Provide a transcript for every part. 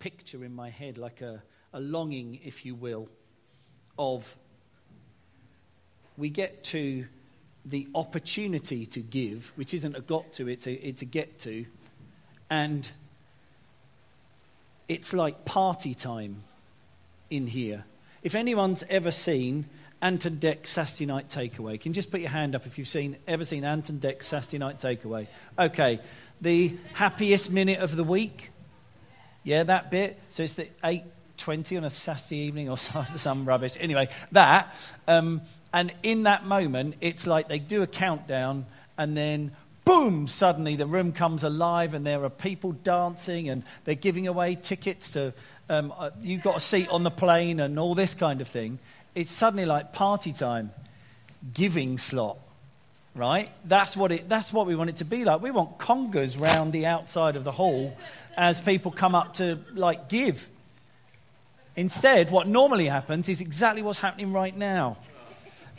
Picture in my head, like a, a longing, if you will, of we get to the opportunity to give, which isn't a got to, it's a, it's a get to, and it's like party time in here. If anyone's ever seen Ant and Dec Saturday Night Takeaway, can you just put your hand up if you've seen, ever seen Ant and Dec Saturday Night Takeaway? Okay, the happiest minute of the week. Yeah, that bit. So it's the 8.20 on a Saturday evening or some rubbish. Anyway, that. Um, and in that moment, it's like they do a countdown and then boom, suddenly the room comes alive and there are people dancing and they're giving away tickets to, um, uh, you've got a seat on the plane and all this kind of thing. It's suddenly like party time, giving slot, right? That's what, it, that's what we want it to be like. We want congas round the outside of the hall as people come up to like give. Instead, what normally happens is exactly what's happening right now.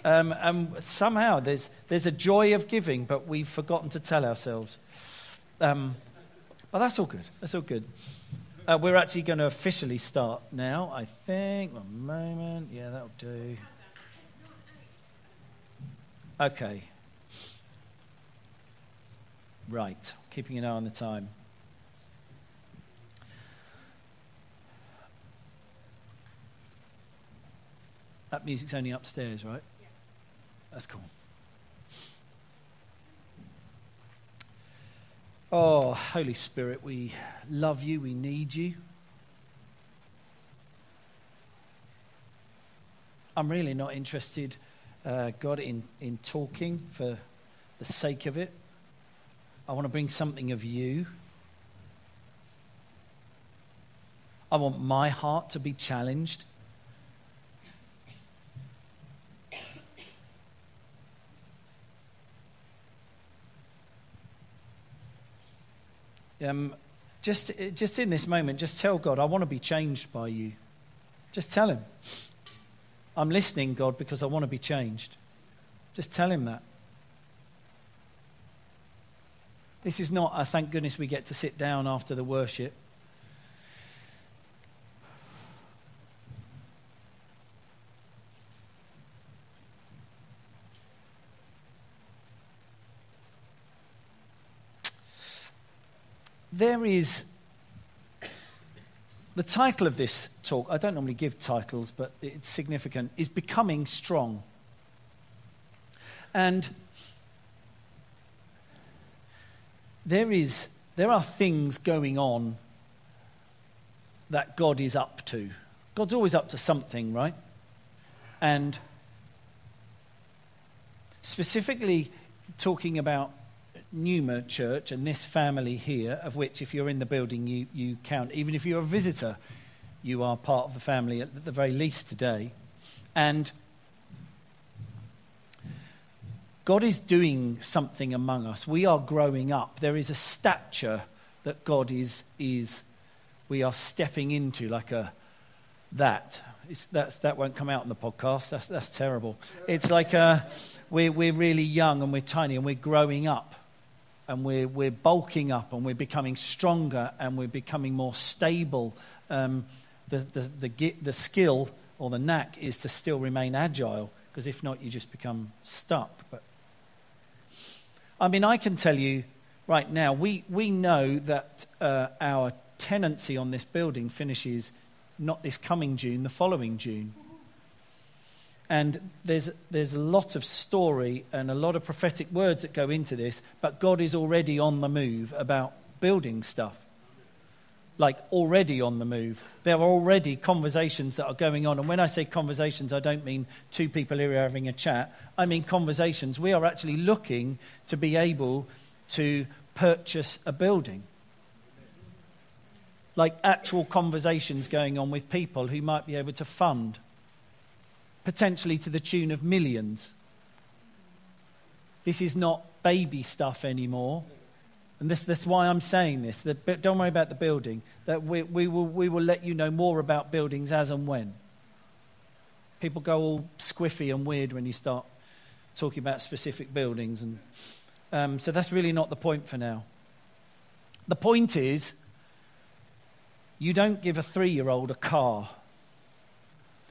Um, and somehow there's, there's a joy of giving, but we've forgotten to tell ourselves. Um, but that's all good. That's all good. Uh, we're actually going to officially start now, I think. One moment. Yeah, that'll do. Okay. Right. Keeping an eye on the time. That music's only upstairs, right? That's cool. Oh, Holy Spirit, we love you. We need you. I'm really not interested, uh, God, in, in talking for the sake of it. I want to bring something of you. I want my heart to be challenged. Um, just, just in this moment, just tell God, I want to be changed by you. Just tell Him. I'm listening, God, because I want to be changed. Just tell Him that. This is not a thank goodness we get to sit down after the worship. There is the title of this talk, I don't normally give titles, but it's significant, is Becoming Strong. And there, is, there are things going on that God is up to. God's always up to something, right? And specifically talking about Numa Church and this family here, of which, if you're in the building, you, you count. Even if you're a visitor, you are part of the family at the very least today. And God is doing something among us. We are growing up. There is a stature that God is, is we are stepping into, like a that. that's, that won't come out in the podcast. That's, that's terrible. It's like a, we're, we're really young and we're tiny and we're growing up and we're, we're bulking up and we're becoming stronger and we're becoming more stable. Um, the, the, the, the skill or the knack is to still remain agile because if not, you just become stuck. But I mean, I can tell you right now, we, we know that uh, our tenancy on this building finishes not this coming June, the following June. And there's, there's a lot of story and a lot of prophetic words that go into this, but God is already on the move about building stuff. Like, already on the move. There are already conversations that are going on. And when I say conversations, I don't mean two people here having a chat. I mean conversations. We are actually looking to be able to purchase a building like actual conversations going on with people who might be able to fund potentially to the tune of millions. This is not baby stuff anymore. And this, that's why I'm saying this. That, don't worry about the building. That we, we, will, we will let you know more about buildings as and when. People go all squiffy and weird when you start talking about specific buildings. And, um, so that's really not the point for now. The point is You don't give a three year old a car.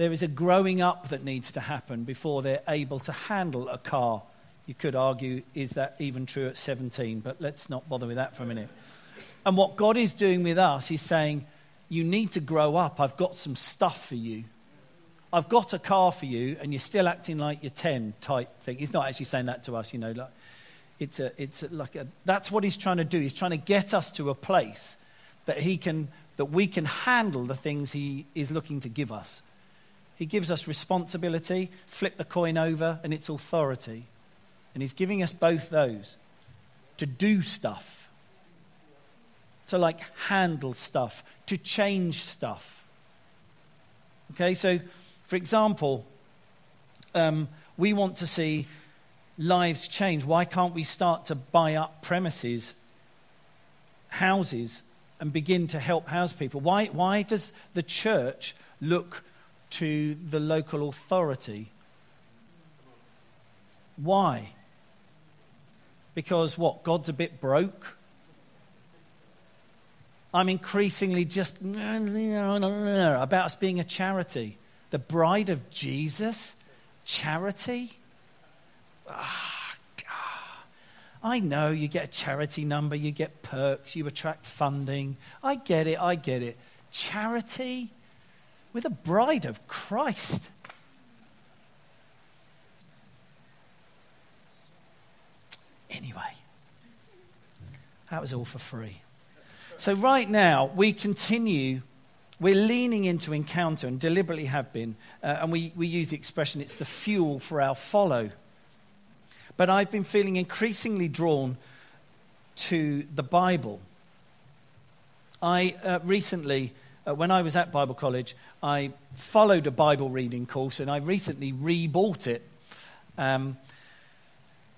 There is a growing up that needs to happen before they're able to handle a car. You could argue, is that even true at 17? But let's not bother with that for a minute. And what God is doing with us, He's saying, You need to grow up. I've got some stuff for you. I've got a car for you, and you're still acting like you're 10 type thing. He's not actually saying that to us, you know. Like, it's a, it's a, like a, that's what he's trying to do. He's trying to get us to a place that, he can, that we can handle the things he is looking to give us. He gives us responsibility, flip the coin over, and it's authority. And he's giving us both those to do stuff, to like handle stuff, to change stuff. Okay, so for example, um, we want to see lives change. Why can't we start to buy up premises, houses, and begin to help house people? Why, why does the church look to the local authority? Why? Because what? God's a bit broke? I'm increasingly just about us being a charity the bride of Jesus? Charity? Ah, I know you get a charity number, you get perks, you attract funding. I get it, I get it. Charity? With a bride of Christ. Anyway, that was all for free. So, right now, we continue we're leaning into encounter and deliberately have been. Uh, and we, we use the expression, it's the fuel for our follow. But I've been feeling increasingly drawn to the Bible. I uh, recently, uh, when I was at Bible college, I followed a Bible reading course and I recently rebought it. Um,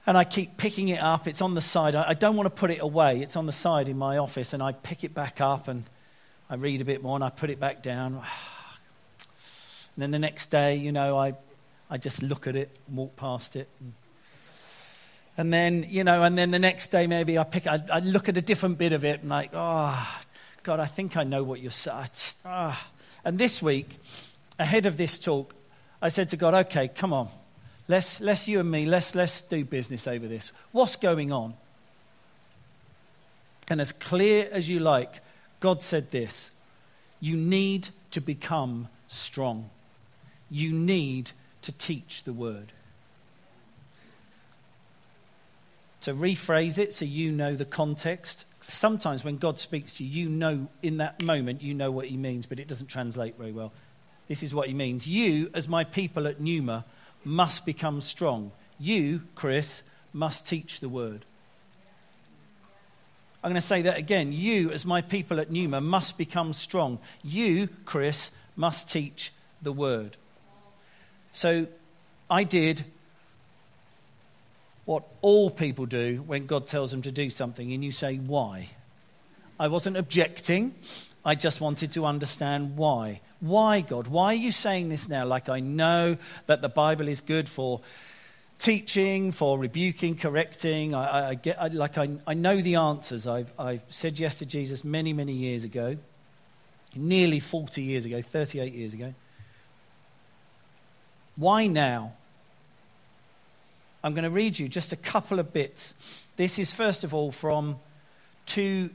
and I keep picking it up. It's on the side. I, I don't want to put it away. It's on the side in my office, and I pick it back up and I read a bit more and I put it back down. And then the next day, you know, I, I just look at it, walk past it. And, and then, you know, and then the next day maybe I pick, I, I look at a different bit of it and like, oh, God, I think I know what you're saying. Oh. Ah. And this week, ahead of this talk, I said to God, okay, come on. Let's, let's you and me, let's, let's do business over this. What's going on? And as clear as you like, God said this You need to become strong. You need to teach the word. To rephrase it so you know the context. Sometimes when God speaks to you, you know in that moment, you know what he means, but it doesn't translate very well. This is what he means. You, as my people at Numa, must become strong. You, Chris, must teach the word. I'm going to say that again. You, as my people at Numa, must become strong. You, Chris, must teach the word. So I did what all people do when God tells them to do something, and you say, Why? I wasn't objecting. I just wanted to understand why. Why, God? Why are you saying this now? Like, I know that the Bible is good for teaching, for rebuking, correcting. I, I get, I, like I, I know the answers. I've, I've said yes to Jesus many, many years ago, nearly 40 years ago, 38 years ago. Why now? I'm going to read you just a couple of bits. This is, first of all, from 2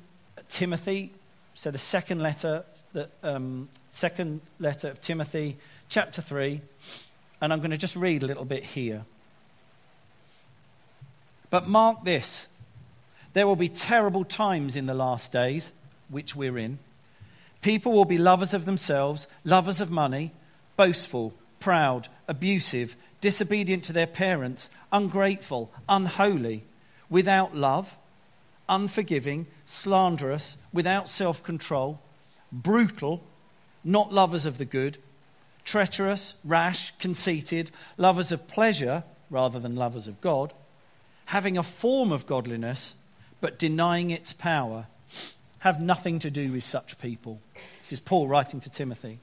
Timothy, so the second letter, the um, second letter of Timothy, chapter 3. And I'm going to just read a little bit here. But mark this there will be terrible times in the last days, which we're in. People will be lovers of themselves, lovers of money, boastful, proud, abusive, disobedient to their parents, ungrateful, unholy, without love, unforgiving, slanderous, without self control, brutal, not lovers of the good, treacherous, rash, conceited, lovers of pleasure rather than lovers of God having a form of godliness, but denying its power, have nothing to do with such people. This is Paul writing to Timothy.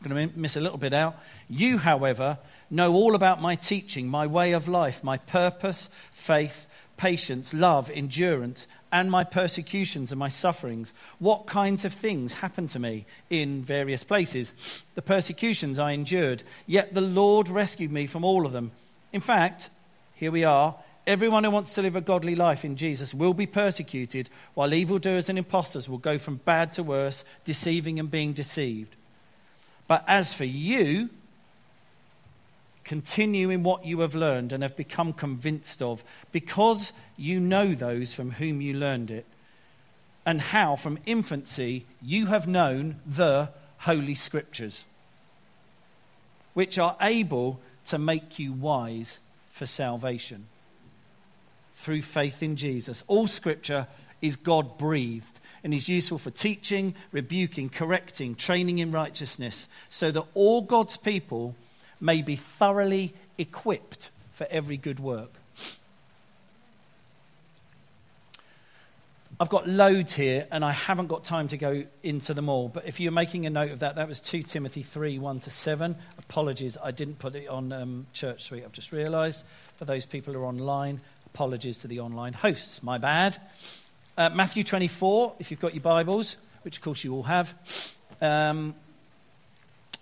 I'm going to miss a little bit out. You, however, know all about my teaching, my way of life, my purpose, faith, patience, love, endurance, and my persecutions and my sufferings. What kinds of things happened to me in various places? The persecutions I endured, yet the Lord rescued me from all of them. In fact, here we are. Everyone who wants to live a godly life in Jesus will be persecuted, while evildoers and impostors will go from bad to worse, deceiving and being deceived. But as for you, continue in what you have learned and have become convinced of, because you know those from whom you learned it, and how from infancy you have known the Holy Scriptures, which are able to make you wise for salvation through faith in Jesus. All Scripture is God breathed and is useful for teaching, rebuking, correcting, training in righteousness, so that all God's people may be thoroughly equipped for every good work. I've got loads here, and I haven't got time to go into them all. But if you're making a note of that, that was 2 Timothy 3 1 to 7. Apologies, I didn't put it on um, Church Suite, I've just realised. For those people who are online, apologies to the online hosts. My bad. Uh, Matthew 24, if you've got your Bibles, which of course you all have. Um,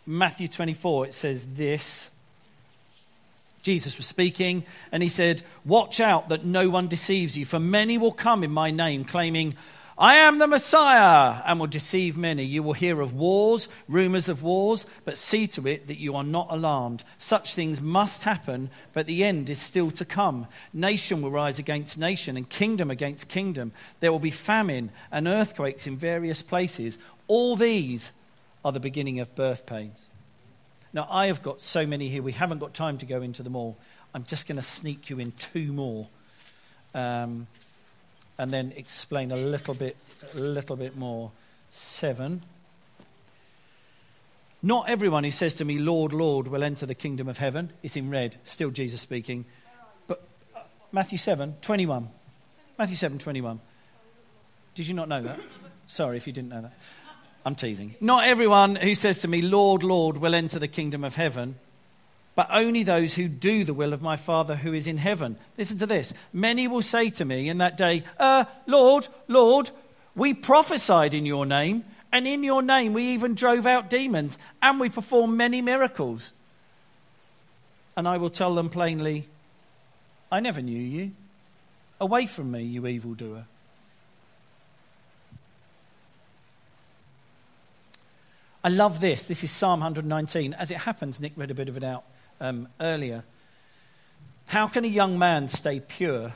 Matthew 24, it says this. Jesus was speaking, and he said, Watch out that no one deceives you, for many will come in my name, claiming, I am the Messiah, and will deceive many. You will hear of wars, rumors of wars, but see to it that you are not alarmed. Such things must happen, but the end is still to come. Nation will rise against nation, and kingdom against kingdom. There will be famine and earthquakes in various places. All these are the beginning of birth pains. Now, I have got so many here, we haven't got time to go into them all. I'm just going to sneak you in two more um, and then explain a little bit, a little bit more. Seven. Not everyone who says to me, Lord, Lord, will enter the kingdom of heaven. It's in red, still Jesus speaking. But uh, Matthew 7, 21. Matthew 7, 21. Did you not know that? Sorry if you didn't know that. I'm teasing. Not everyone who says to me, Lord, Lord, will enter the kingdom of heaven, but only those who do the will of my Father who is in heaven. Listen to this. Many will say to me in that day, uh, Lord, Lord, we prophesied in your name, and in your name we even drove out demons, and we performed many miracles. And I will tell them plainly, I never knew you. Away from me, you evildoer. I love this. This is Psalm 119. As it happens, Nick read a bit of it out um, earlier. How can a young man stay pure?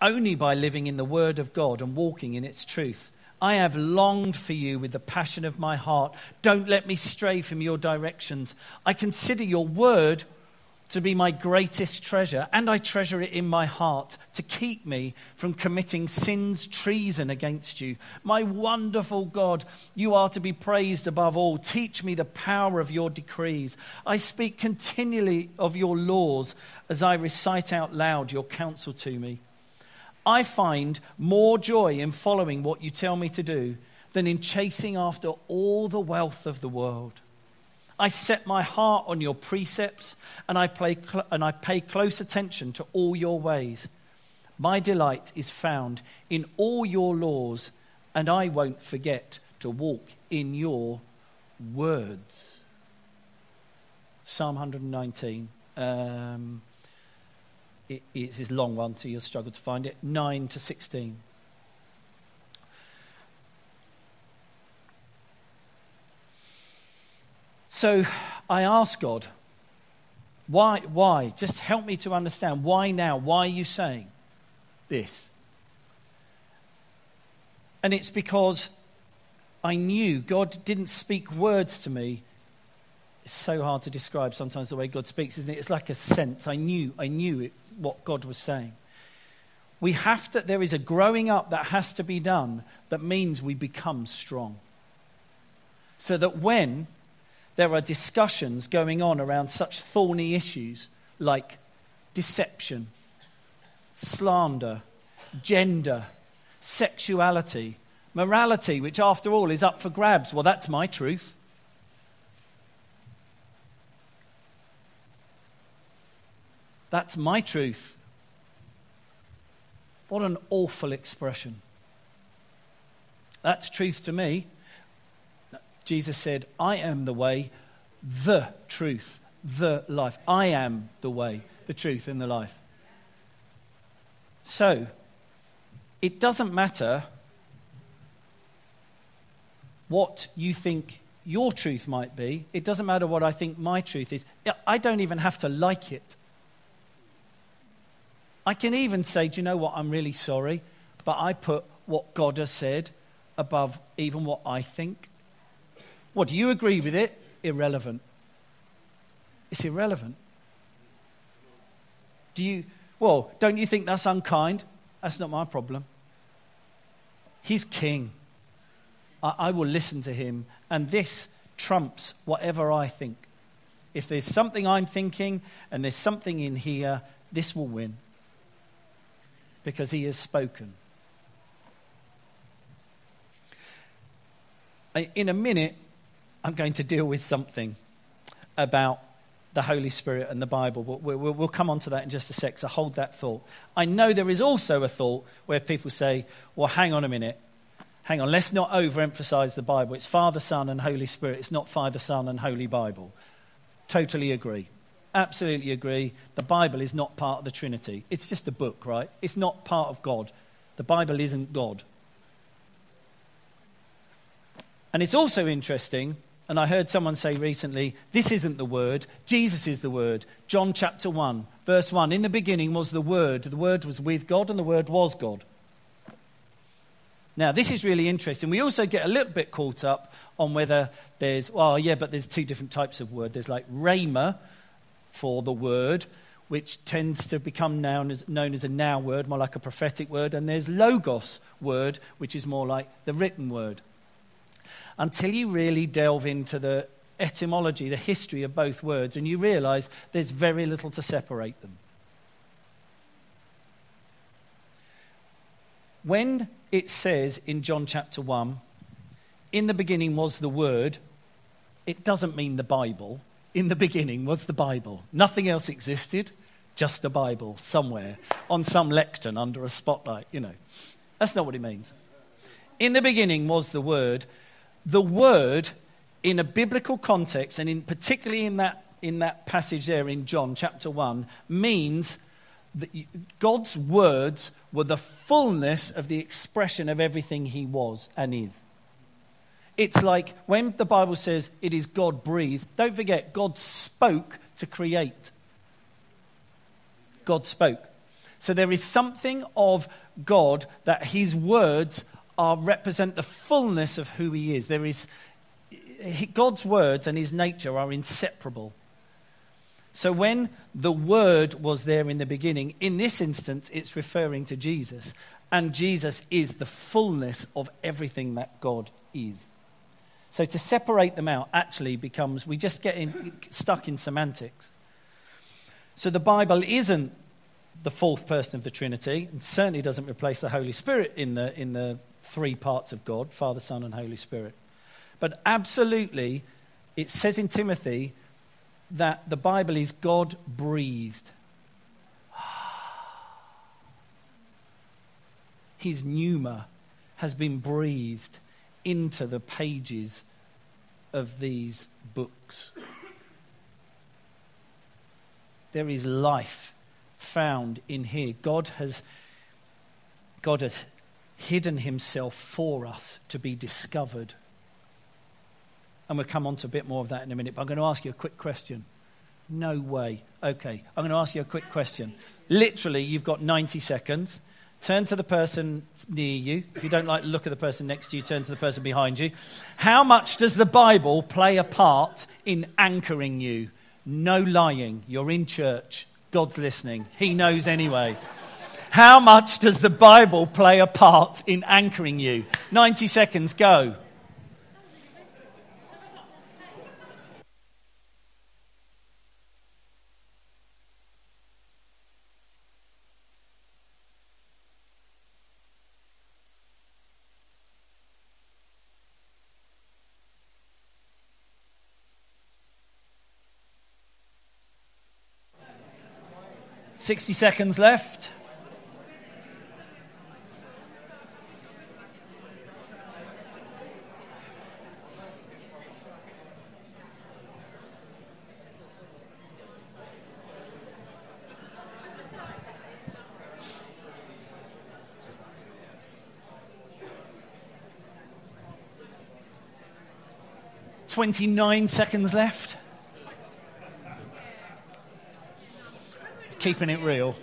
Only by living in the Word of God and walking in its truth. I have longed for you with the passion of my heart. Don't let me stray from your directions. I consider your word to be my greatest treasure, and I treasure it in my heart to keep me from committing sin's treason against you. My wonderful God, you are to be praised above all. Teach me the power of your decrees. I speak continually of your laws as I recite out loud your counsel to me. I find more joy in following what you tell me to do than in chasing after all the wealth of the world. I set my heart on your precepts, and I, cl- and I pay close attention to all your ways. My delight is found in all your laws, and I won't forget to walk in your words. Psalm 119. Um, it, it's this long one, so you'll struggle to find it. 9 to 16. So I asked God, why, why? Just help me to understand. Why now? Why are you saying this? And it's because I knew God didn't speak words to me. It's so hard to describe sometimes the way God speaks, isn't it? It's like a sense. I knew, I knew it, what God was saying. We have to, there is a growing up that has to be done that means we become strong. So that when there are discussions going on around such thorny issues like deception, slander, gender, sexuality, morality, which after all is up for grabs. Well, that's my truth. That's my truth. What an awful expression. That's truth to me. Jesus said, I am the way, the truth, the life. I am the way, the truth, and the life. So, it doesn't matter what you think your truth might be. It doesn't matter what I think my truth is. I don't even have to like it. I can even say, do you know what? I'm really sorry, but I put what God has said above even what I think. What, do you agree with it? Irrelevant. It's irrelevant. Do you, well, don't you think that's unkind? That's not my problem. He's king. I, I will listen to him, and this trumps whatever I think. If there's something I'm thinking and there's something in here, this will win because he has spoken. In a minute, I'm going to deal with something about the Holy Spirit and the Bible. We'll, we'll, come on to that in just a sec, so hold that thought. I know there is also a thought where people say, well, hang on a minute. Hang on, let's not overemphasize the Bible. It's Father, Son, and Holy Spirit. It's not Father, Son, and Holy Bible. Totally agree absolutely agree. The Bible is not part of the Trinity. It's just a book, right? It's not part of God. The Bible isn't God. And it's also interesting, and I heard someone say recently, this isn't the Word, Jesus is the Word. John chapter 1, verse 1 In the beginning was the Word. The Word was with God, and the Word was God. Now, this is really interesting. We also get a little bit caught up on whether there's, well, yeah, but there's two different types of word. There's like rhema, for the word, which tends to become known as, known as a now word, more like a prophetic word, and there's logos word, which is more like the written word. Until you really delve into the etymology, the history of both words, and you realize there's very little to separate them. When it says in John chapter 1, in the beginning was the Word, it doesn't mean the Bible in the beginning was the Bible. Nothing else existed, just a Bible somewhere on some lectern under a spotlight, you know. That's not what it means. In the beginning was the Word. The Word, in a biblical context, and in, particularly in that, in that passage there in John chapter 1, means that God's words were the fullness of the expression of everything He was and is. It's like when the Bible says it is God breathed, don't forget, God spoke to create. God spoke. So there is something of God that his words are, represent the fullness of who he is. There is, God's words and his nature are inseparable. So when the word was there in the beginning, in this instance, it's referring to Jesus. And Jesus is the fullness of everything that God is. So to separate them out actually becomes, we just get in, stuck in semantics. So the Bible isn't the fourth person of the Trinity, and certainly doesn't replace the Holy Spirit in the, in the three parts of God Father, Son, and Holy Spirit. But absolutely, it says in Timothy that the Bible is God breathed. His pneuma has been breathed into the pages of these books. There is life found in here. God has, God has hidden himself for us to be discovered. And we'll come on to a bit more of that in a minute. But I'm going to ask you a quick question. No way. Okay, I'm going to ask you a quick question. Literally, you've got 90 seconds. Turn to the person near you. If you don't like the look of the person next to you, turn to the person behind you. How much does the Bible play a part in anchoring you? No lying. You're in church. God's listening. He knows anyway. How much does the Bible play a part in anchoring you? 90 seconds, go. 60 seconds left. 29 seconds left. Keeping it real.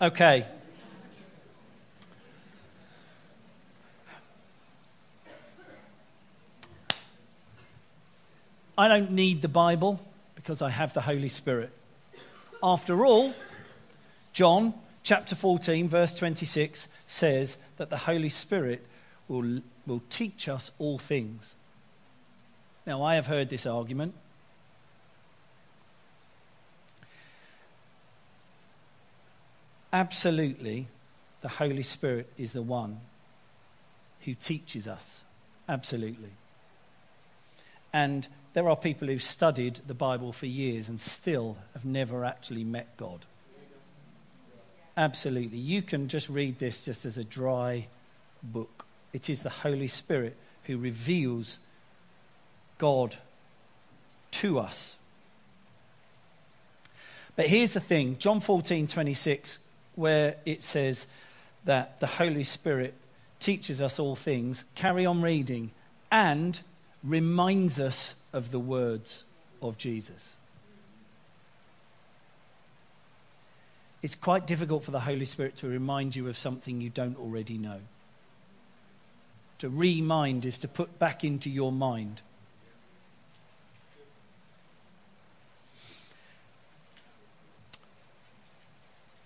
Okay. I don't need the Bible because I have the Holy Spirit. After all, John chapter 14, verse 26 says that the Holy Spirit will, will teach us all things. Now, I have heard this argument. Absolutely, the Holy Spirit is the one who teaches us. Absolutely. And there are people who've studied the Bible for years and still have never actually met God. Absolutely. You can just read this just as a dry book. It is the Holy Spirit who reveals God to us. But here's the thing John 14, 26, where it says that the Holy Spirit teaches us all things, carry on reading, and reminds us of the words of Jesus. It's quite difficult for the Holy Spirit to remind you of something you don't already know. To remind is to put back into your mind.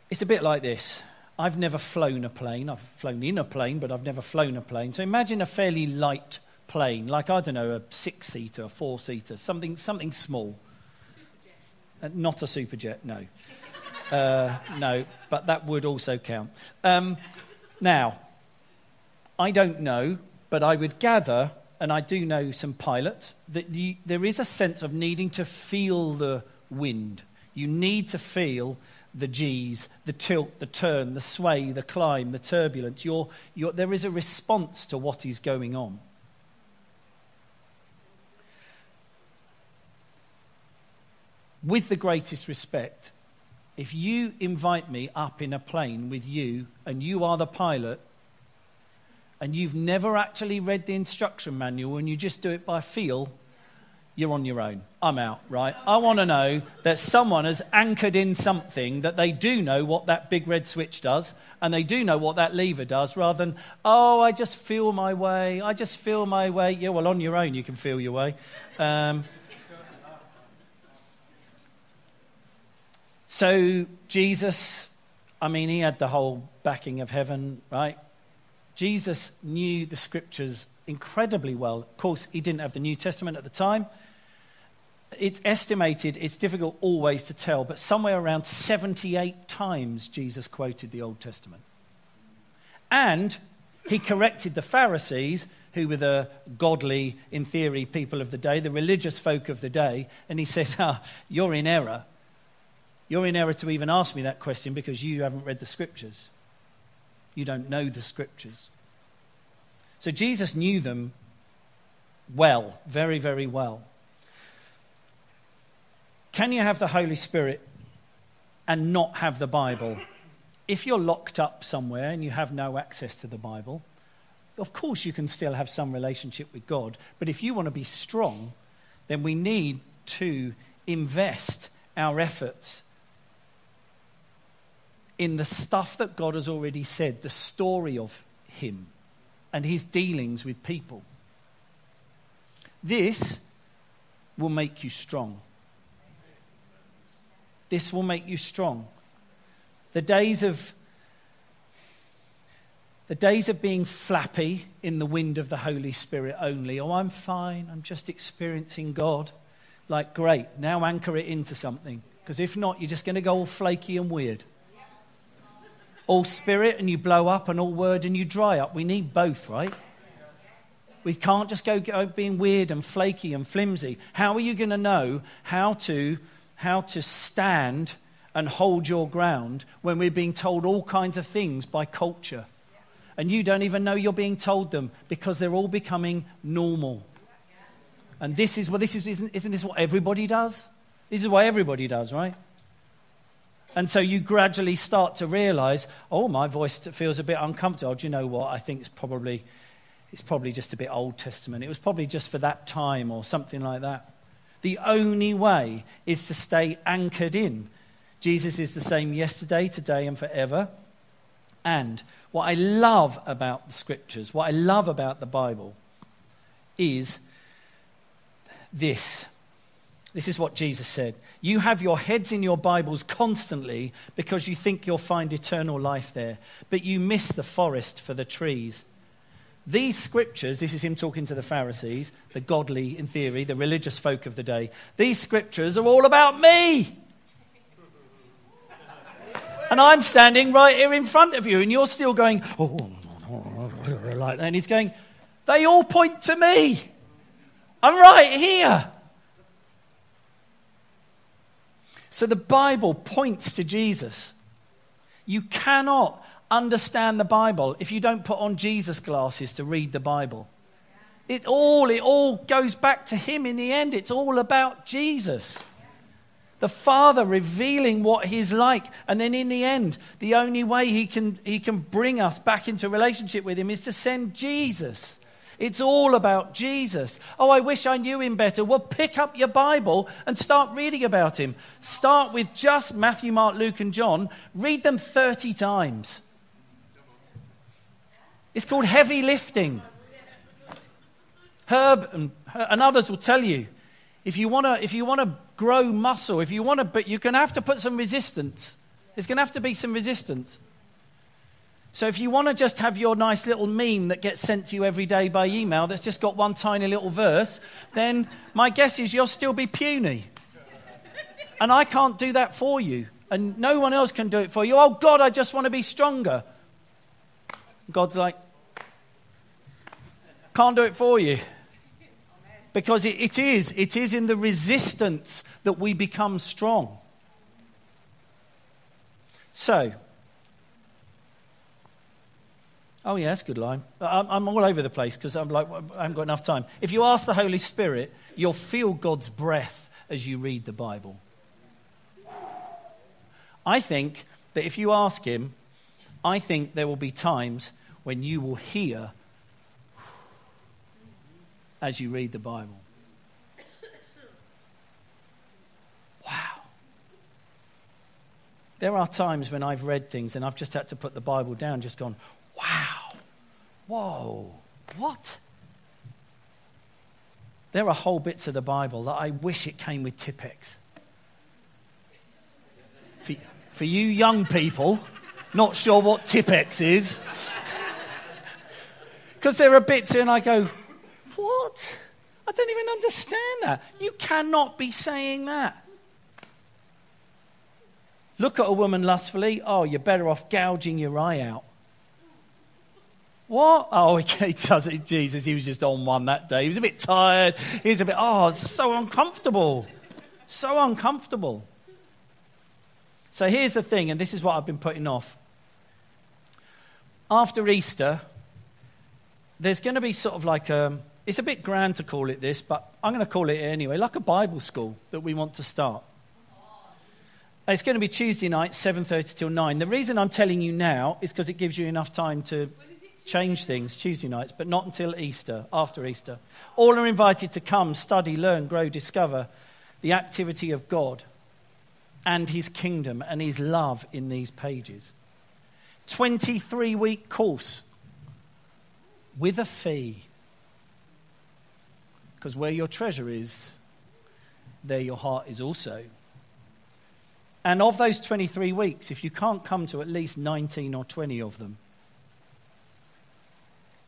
It's a bit like this. I've never flown a plane. I've flown in a plane, but I've never flown a plane. So imagine a fairly light plane, like, I don't know, a six seater, a four seater, something, something small. Uh, not a superjet, no. Uh, no, but that would also count. Um, now, I don't know, but I would gather, and I do know some pilots, that the, there is a sense of needing to feel the wind. You need to feel the G's, the tilt, the turn, the sway, the climb, the turbulence. You're, you're, there is a response to what is going on. with the greatest respect, if you invite me up in a plane with you and you are the pilot and you've never actually read the instruction manual and you just do it by feel, you're on your own. I'm out, right? I want to know that someone has anchored in something that they do know what that big red switch does and they do know what that lever does rather than, oh, I just feel my way. I just feel my way. Yeah, well, on your own, you can feel your way. Um, So, Jesus, I mean, he had the whole backing of heaven, right? Jesus knew the scriptures incredibly well. Of course, he didn't have the New Testament at the time. It's estimated, it's difficult always to tell, but somewhere around 78 times Jesus quoted the Old Testament. And he corrected the Pharisees, who were the godly, in theory, people of the day, the religious folk of the day, and he said, ah, You're in error. You're in error to even ask me that question because you haven't read the scriptures. You don't know the scriptures. So Jesus knew them well, very, very well. Can you have the Holy Spirit and not have the Bible? If you're locked up somewhere and you have no access to the Bible, of course you can still have some relationship with God. But if you want to be strong, then we need to invest our efforts in the stuff that God has already said, the story of Him and His dealings with people. This will make you strong. This will make you strong. The days of the days of being flappy in the wind of the Holy Spirit only. Oh, I'm fine. I'm just experiencing God. Like, great. Now anchor it into something. Because if not, you're just going to go all flaky and weird all spirit and you blow up, and all word and you dry up. We need both, right? We can't just go, go being weird and flaky and flimsy. How are you going to know how to, how to stand and hold your ground when we're being told all kinds of things by culture? And you don't even know you're being told them because they're all becoming normal. And this is, well, this is, isn't, isn't this what everybody does? This is what everybody does, right? And so you gradually start to realize, oh, my voice feels a bit uncomfortable. Do you know what? I think it's probably, it's probably just a bit Old Testament. It was probably just for that time or something like that. The only way is to stay anchored in. Jesus is the same yesterday, today, and forever. And what I love about the scriptures, what I love about the Bible, is this. This is what Jesus said. You have your heads in your Bibles constantly because you think you'll find eternal life there, but you miss the forest for the trees. These scriptures, this is him talking to the Pharisees, the godly in theory, the religious folk of the day, these scriptures are all about me. And I'm standing right here in front of you, and you're still going, oh, like that. And he's going, they all point to me. I'm right here. So the Bible points to Jesus. You cannot understand the Bible if you don't put on Jesus glasses to read the Bible. It all, it all goes back to him in the end. It's all about Jesus. The Father revealing what He's like. And then in the end, the only way He can, he can bring us back into relationship with Him is to send Jesus. It's all about Jesus. Oh, I wish I knew him better. Well, pick up your Bible and start reading about him. Start with just Matthew, Mark, Luke, and John. Read them 30 times. It's called heavy lifting. Herb and, and others will tell you if you want to if you want to grow muscle, if you want to, but you're going to have to put some resistance. There's going to have to be some resistance. So if you want to just have your nice little meme that gets sent to you every day by email that's just got one tiny little verse, then my guess is you'll still be puny. And I can't do that for you. And no one else can do it for you. Oh, God, I just want to be stronger. God's like, can't do it for you. Because it, it is, it is in the resistance that we become strong. So, oh yeah, that's a good line. I'm, I'm all over the place because I'm like, I haven't got enough time. If you ask the Holy Spirit, you'll feel God's breath as you read the Bible. I think that if you ask Him, I think there will be times when you will hear as you read the Bible. Wow. There are times when I've read things and I've just had to put the Bible down, just gone, wow, whoa, what? There are whole bits of the Bible that I wish it came with Tipp-Ex. For, for you young people, not sure what Tipp-Ex is, because there are bits and I go, what? I don't even understand that. You cannot be saying that. Look at a woman lustfully. Oh, you're better off gouging your eye out. What? Oh, he does it. Jesus, he was just on one that day. He was a bit tired. He was a bit, oh, it's so uncomfortable. So uncomfortable. So here's the thing, and this is what I've been putting off. After Easter, there's going to be sort of like a, it's a bit grand to call it this, but I'm going to call it anyway, like a Bible school that we want to start. It's going to be Tuesday night, 7:30 till 9. The reason I'm telling you now is because it gives you enough time to change things Tuesday nights, but not until Easter, after Easter. All are invited to come, study, learn, grow, discover the activity of God and his kingdom and his love in these pages. 23 week course with a fee. Because where your treasure is, there your heart is also. And of those 23 weeks, if you can't come to at least 19 or 20 of them,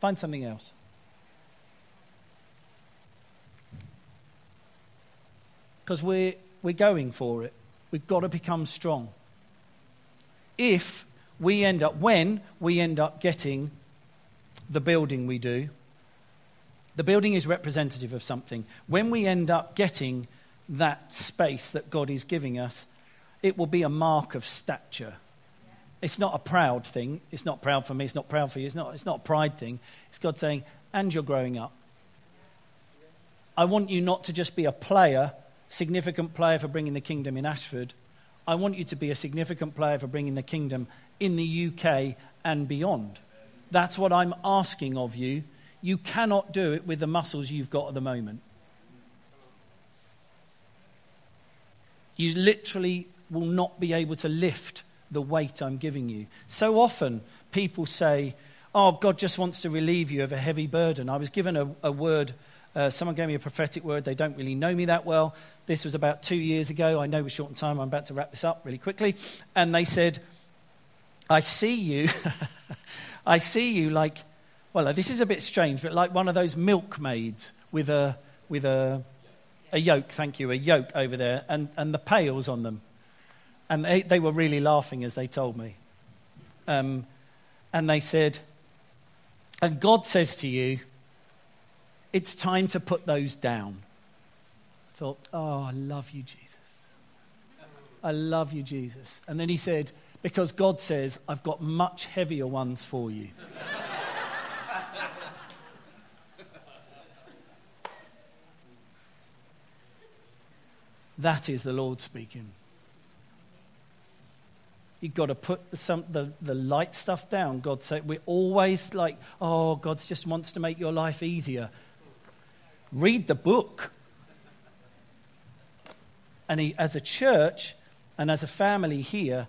find something else. Because we're, we're going for it. We've got to become strong. If we end up, when we end up getting the building we do, the building is representative of something. When we end up getting that space that God is giving us, it will be a mark of stature. It's not a proud thing. It's not proud for me. It's not proud for you. It's not, it's not a pride thing. It's God saying, and you're growing up. I want you not to just be a player, significant player for bringing the kingdom in Ashford. I want you to be a significant player for bringing the kingdom in the UK and beyond. That's what I'm asking of you. You cannot do it with the muscles you've got at the moment. You literally will not be able to lift the weight I'm giving you. So often, people say, Oh, God just wants to relieve you of a heavy burden. I was given a, a word, uh, someone gave me a prophetic word. They don't really know me that well. This was about two years ago. I know we're short on time. I'm about to wrap this up really quickly. And they said, I see you. I see you like, well, this is a bit strange, but like one of those milkmaids with a, with a, a yoke, thank you, a yoke over there, and, and the pails on them. And they, they were really laughing as they told me. Um, and they said, and God says to you, it's time to put those down. I thought, oh, I love you, Jesus. I love you, Jesus. And then he said, because God says, I've got much heavier ones for you. that is the Lord speaking. You've got to put the, some, the, the light stuff down. God said, we're always like, oh, God just wants to make your life easier. Read the book. And he, as a church and as a family here,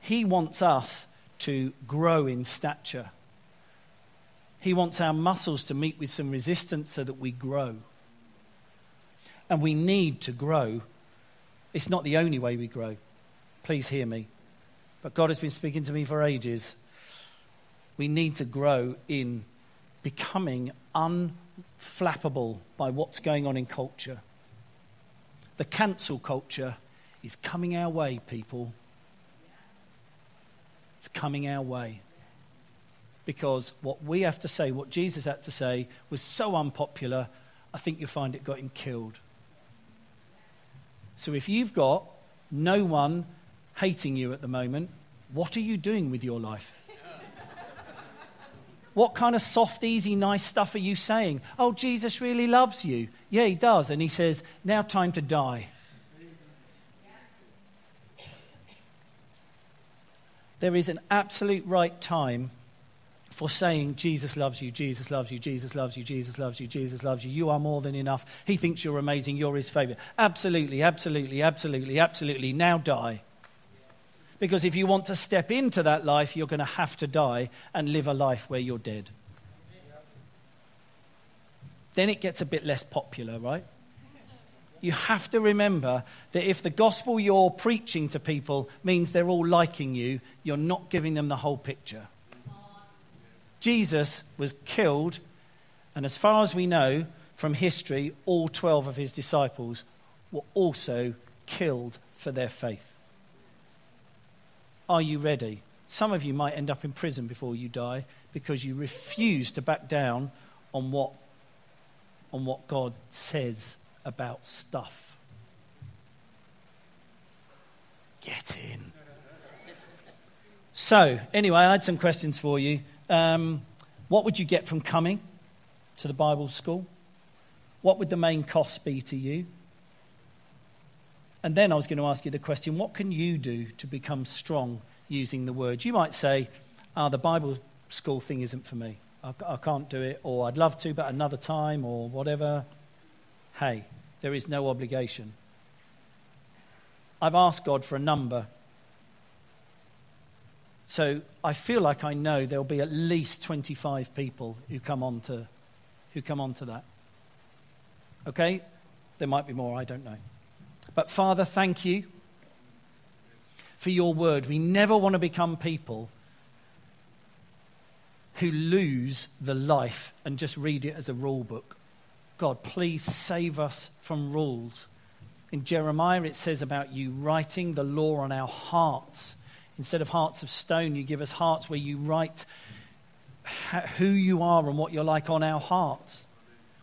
he wants us to grow in stature. He wants our muscles to meet with some resistance so that we grow. And we need to grow. It's not the only way we grow. Please hear me. But God has been speaking to me for ages. We need to grow in becoming unflappable by what's going on in culture. The cancel culture is coming our way, people. It's coming our way. Because what we have to say, what Jesus had to say, was so unpopular, I think you'll find it got him killed. So if you've got no one hating you at the moment, what are you doing with your life? What kind of soft, easy, nice stuff are you saying? Oh, Jesus really loves you. Yeah, he does. And he says, now time to die. there is an absolute right time for saying, Jesus loves you, Jesus loves you, Jesus loves you, Jesus loves you, Jesus loves you. You are more than enough. He thinks you're amazing. You're his favorite. Absolutely, absolutely, absolutely, absolutely. Now die. Because if you want to step into that life, you're going to have to die and live a life where you're dead. Then it gets a bit less popular, right? you have to remember that if the gospel you're preaching to people means they're all liking you, you're not giving them the whole picture. Jesus was killed, and as far as we know from history, all 12 of his disciples were also killed for their faith. Are you ready? Some of you might end up in prison before you die because you refuse to back down on what, on what God says about stuff. Get in. So, anyway, I had some questions for you. Um, what would you get from coming to the Bible school? What would the main cost be to you? And then I was going to ask you the question what can you do to become strong using the word? You might say, oh, the Bible school thing isn't for me. I, I can't do it, or I'd love to, but another time, or whatever. Hey, there is no obligation. I've asked God for a number. So I feel like I know there'll be at least 25 people who come on to, who come on to that. Okay? There might be more, I don't know. But Father, thank you for your word. We never want to become people who lose the life and just read it as a rule book. God, please save us from rules. In Jeremiah, it says about you writing the law on our hearts. Instead of hearts of stone, you give us hearts where you write who you are and what you're like on our hearts.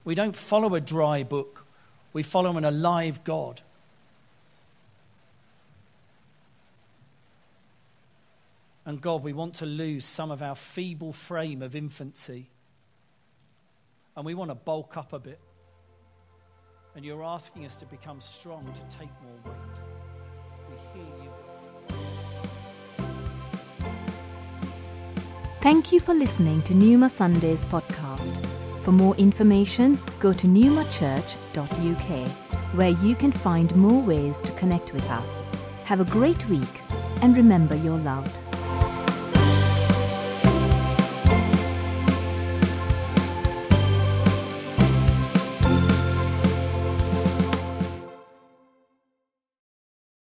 We don't follow a dry book, we follow an alive God. And God, we want to lose some of our feeble frame of infancy. And we want to bulk up a bit. And you're asking us to become strong, to take more weight. We hear you. Thank you for listening to Numa Sundays podcast. For more information, go to newmachurch.uk, where you can find more ways to connect with us. Have a great week, and remember you're loved.